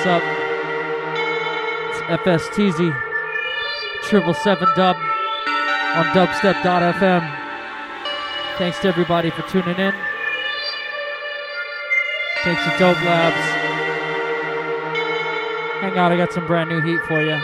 what's up? It's FSTZ, triple seven dub on dubstep.fm. Thanks to everybody for tuning in. Thanks to Dope Labs. Hang out, I got some brand new heat for you.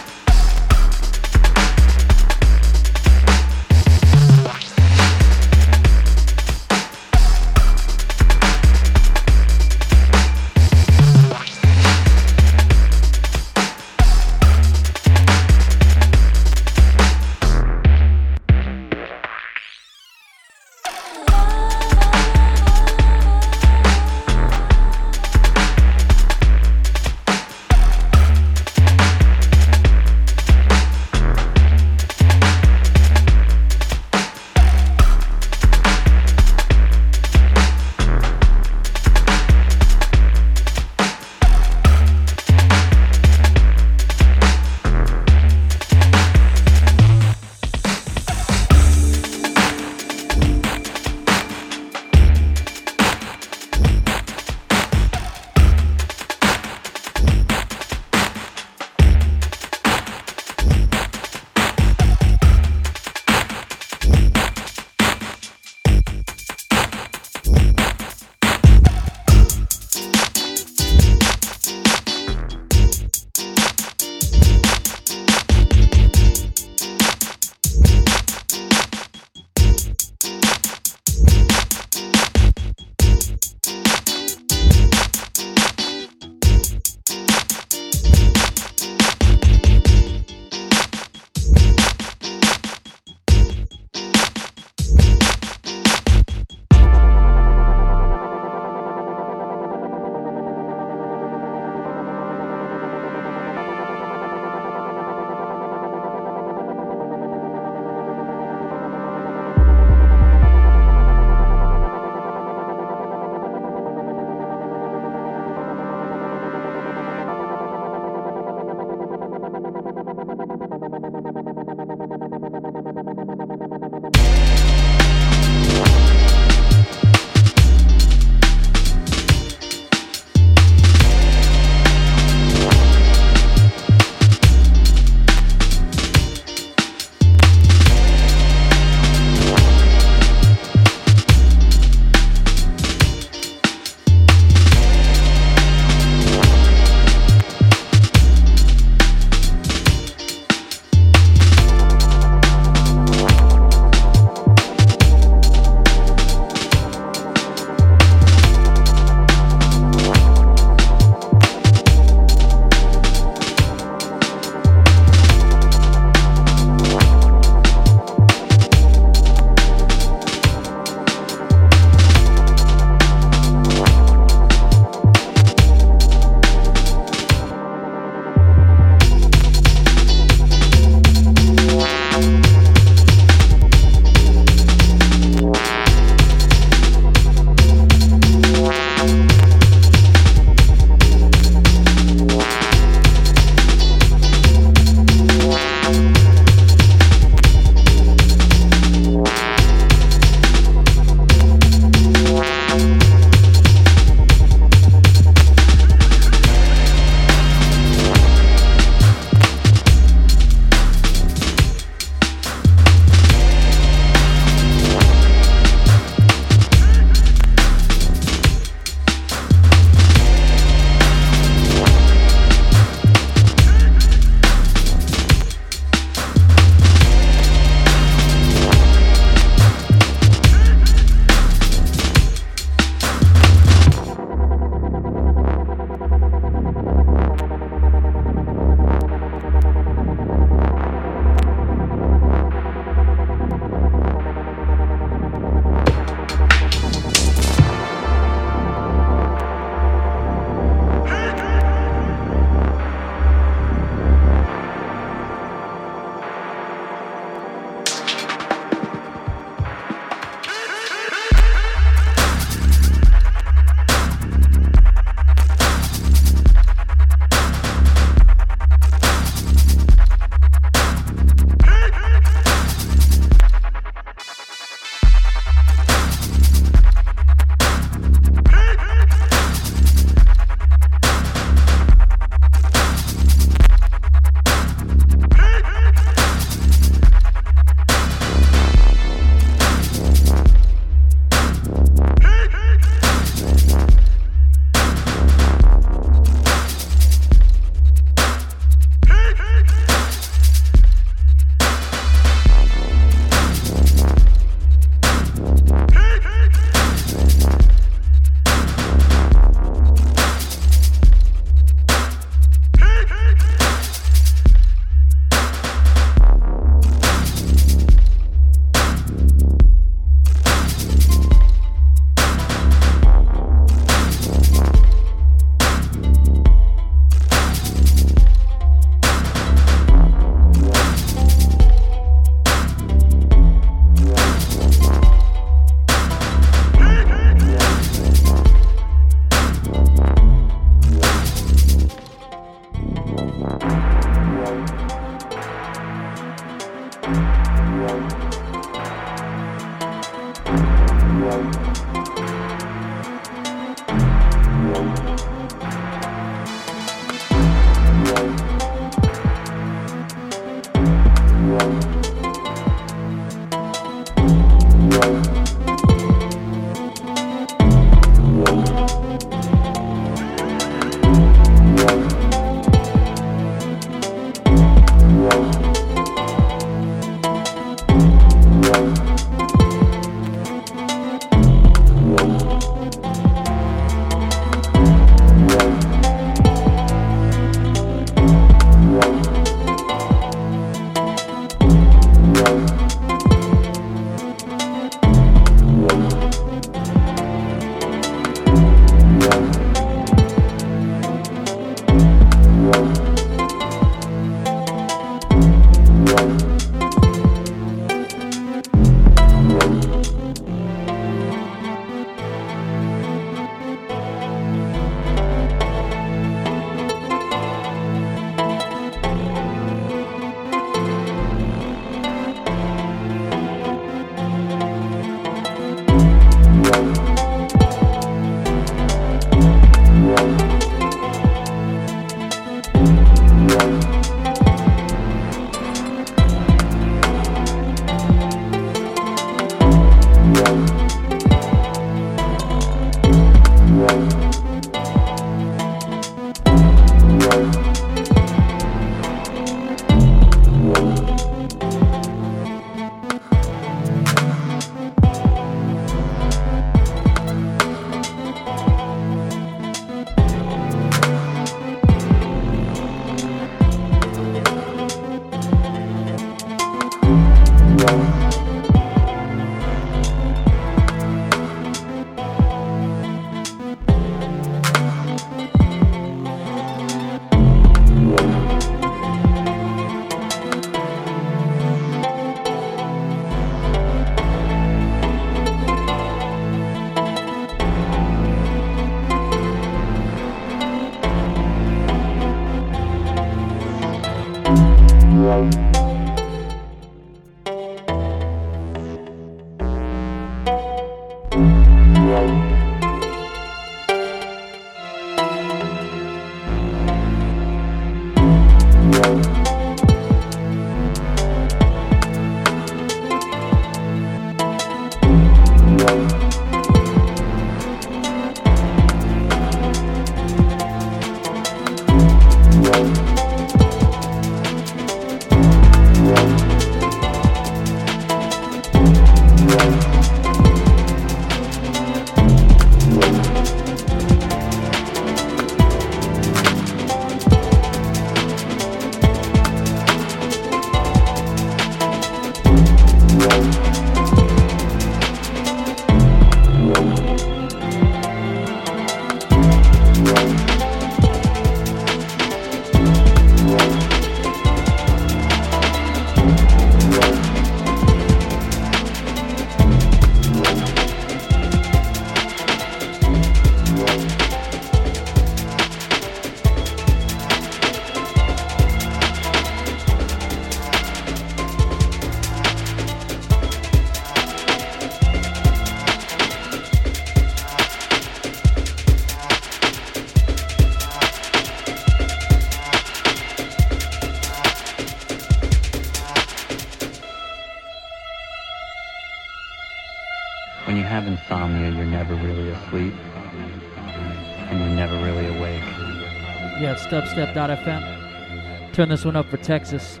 dubstep.fm. Turn this one up for Texas.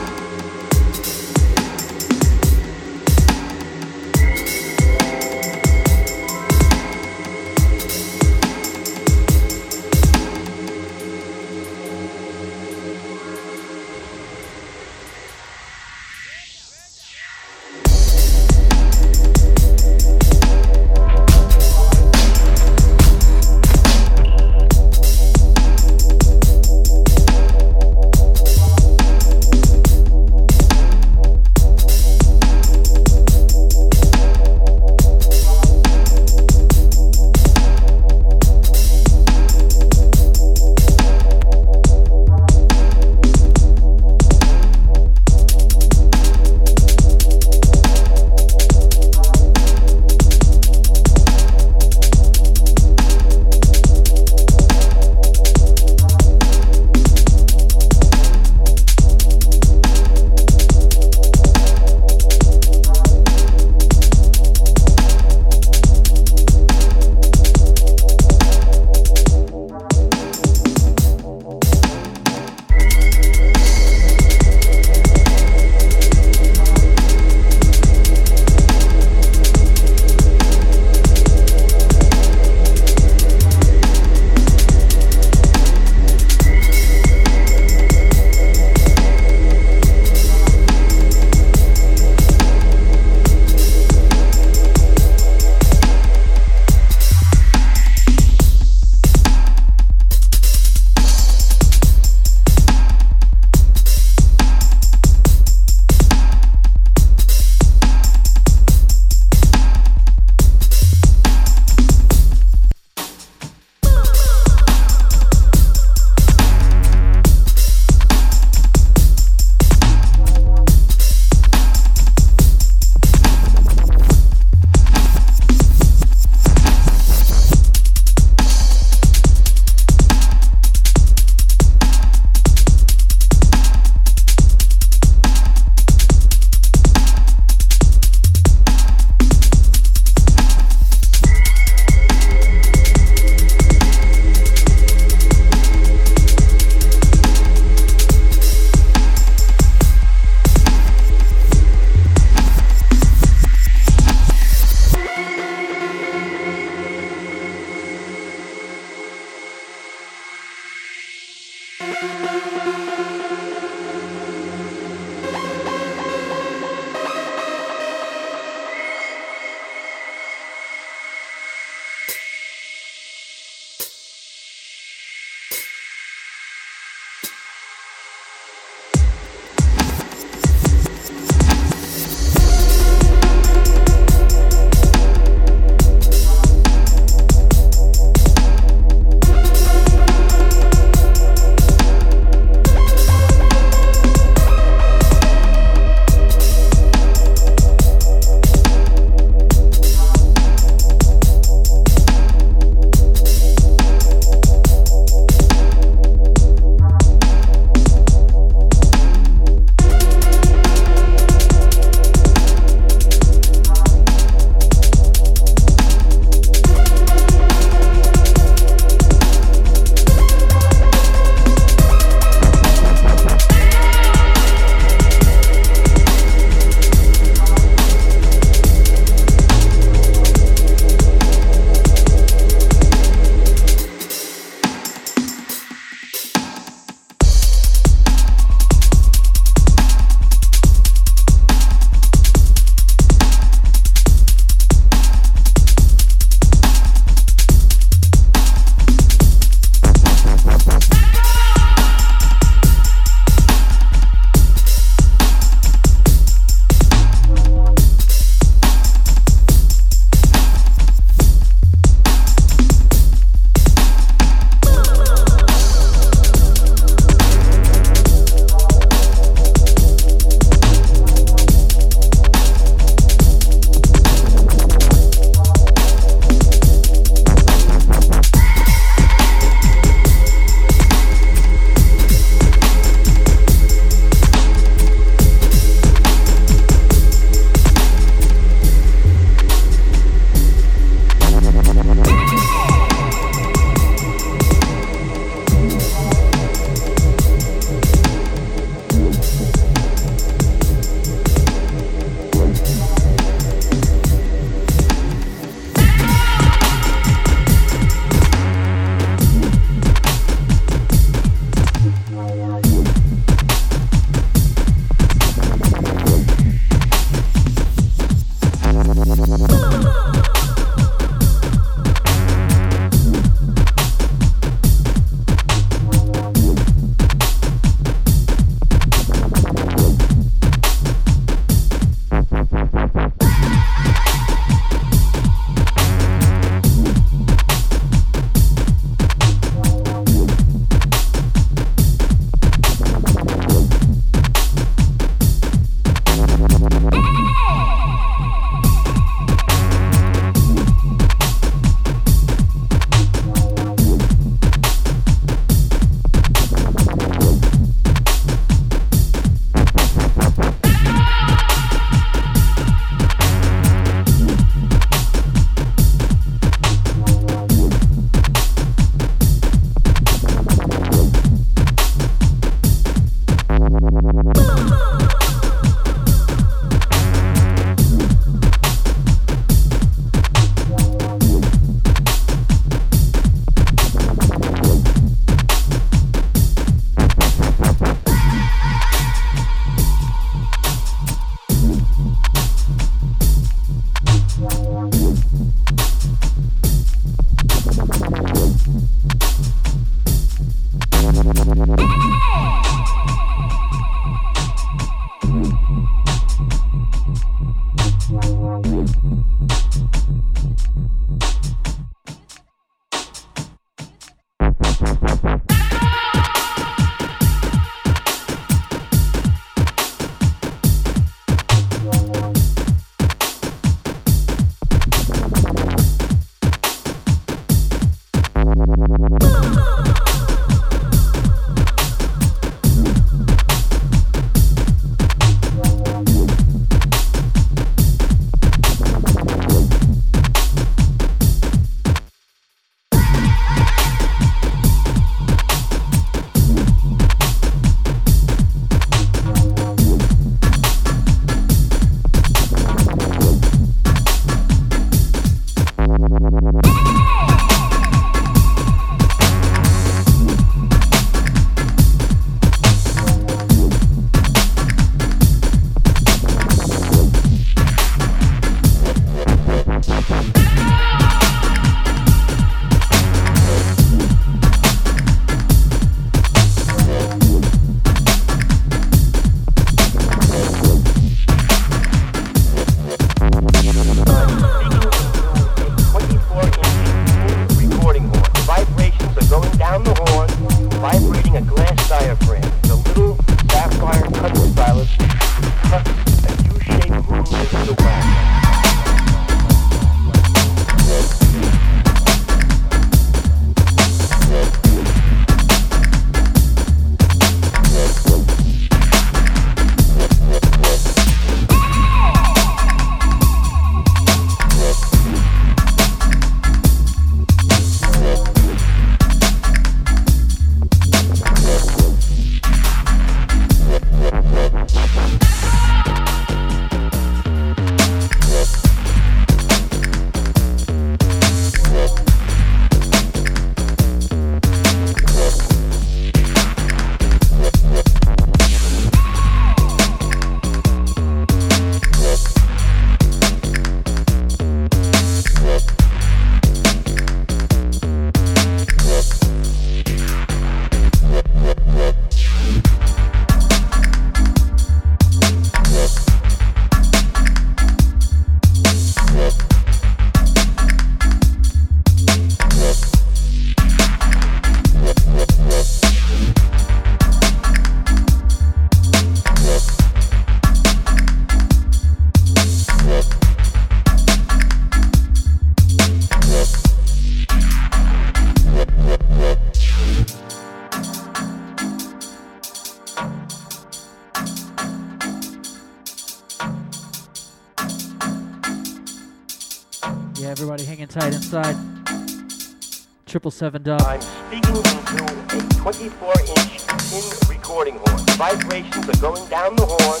Triple Seven Dub. I'm speaking into a 24-inch tin recording horn. Vibrations are going down the horn,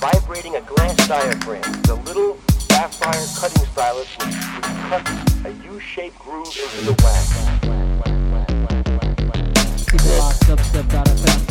vibrating a glass diaphragm. The little sapphire cutting stylus which, which cuts a U-shaped groove into the wax. It locked, dubstep.fm.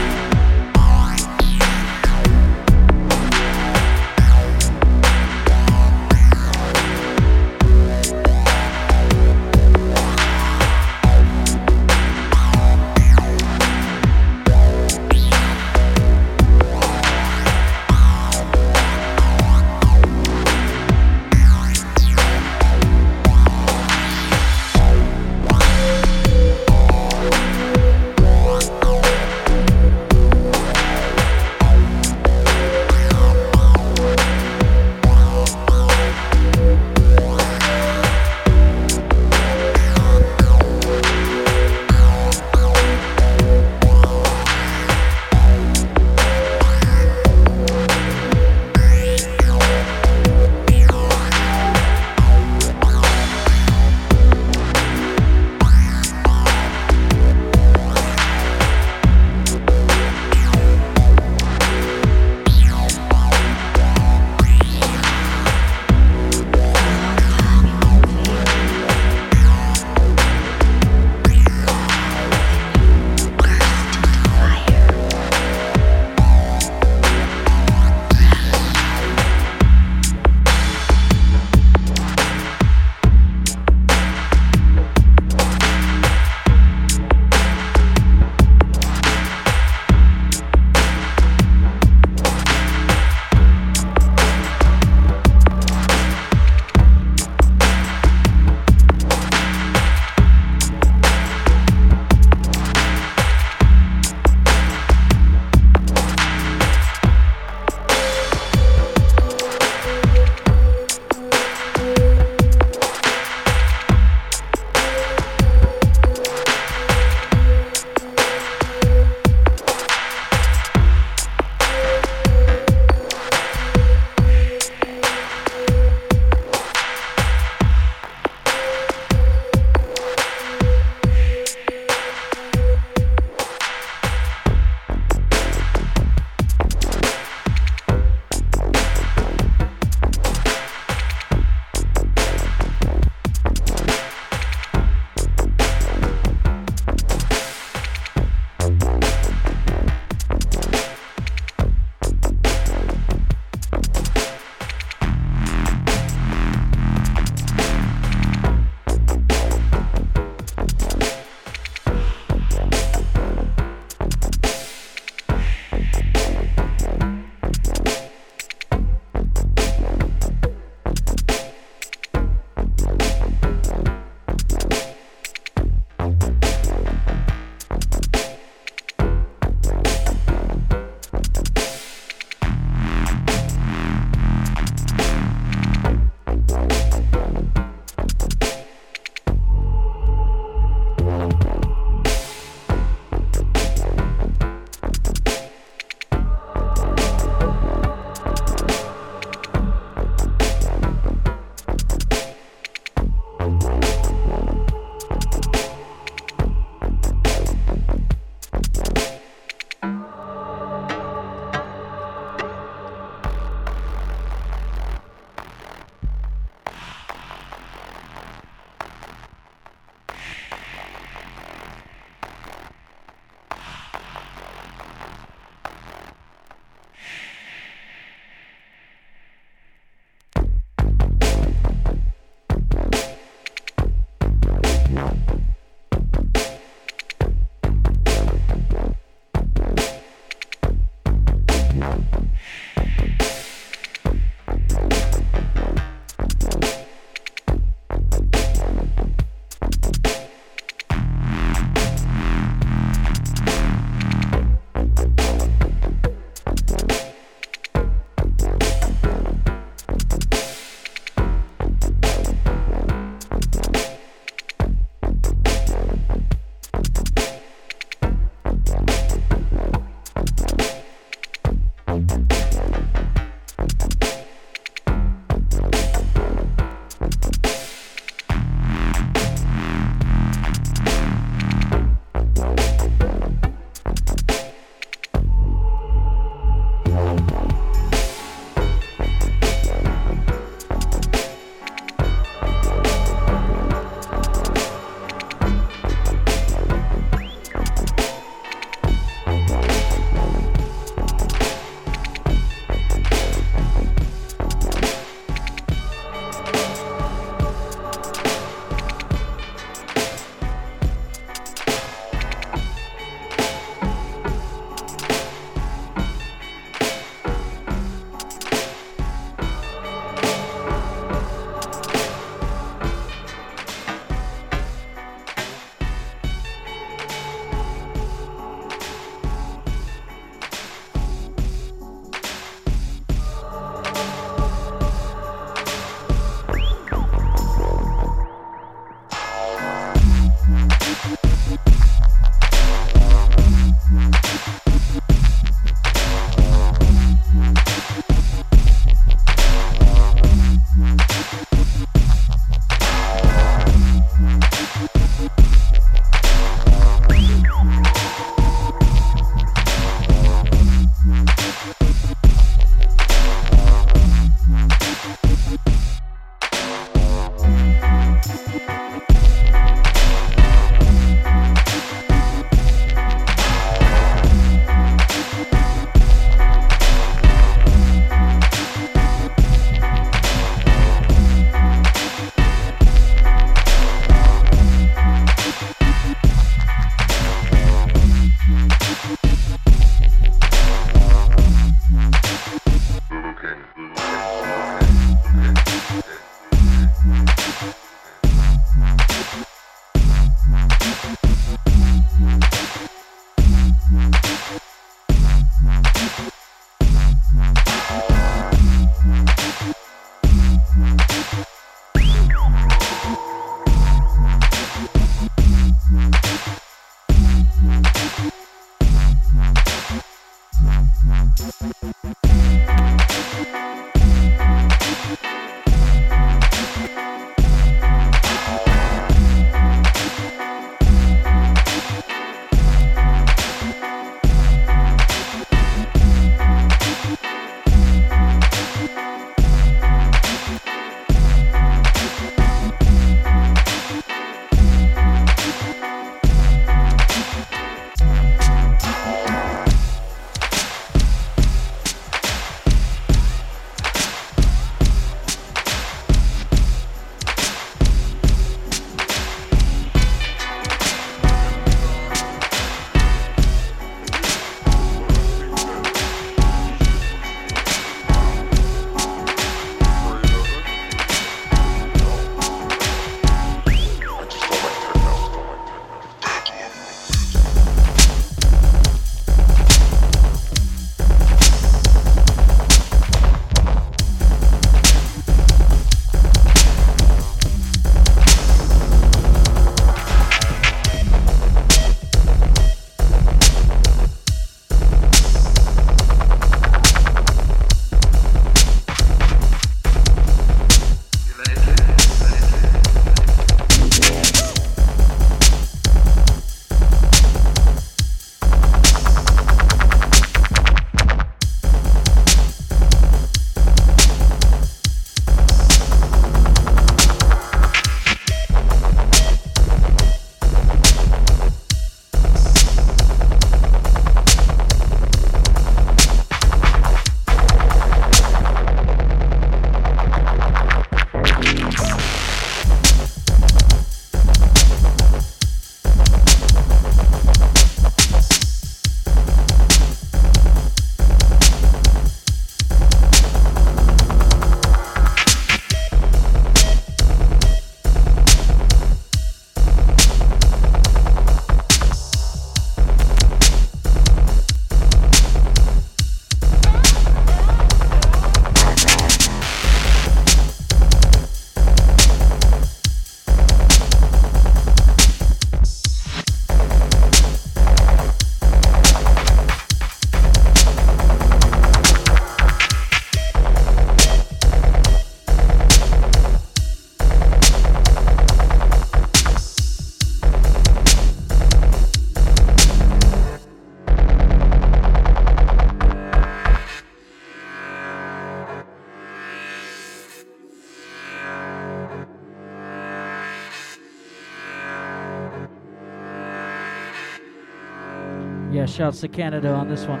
shouts to Canada on this one.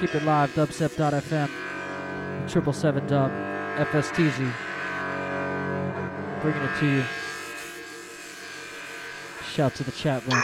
Keep it live, dubstep.fm, triple seven dub, FSTZ. Bringing it to you. Shout to the chat room.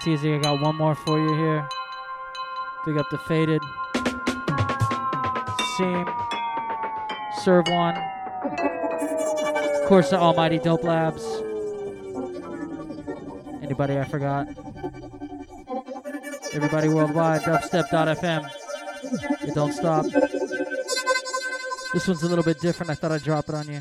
FSTZ. I got one more for you here. Big up the Faded. Seam. Serve one. Of course, the Almighty Dope Labs. Anybody I forgot? Everybody worldwide, dubstep.fm. It don't stop. This one's a little bit different. I thought I'd drop it on you.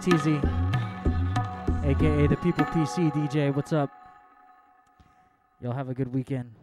FSTZ, aka the People PC DJ. What's up? Y'all have a good weekend.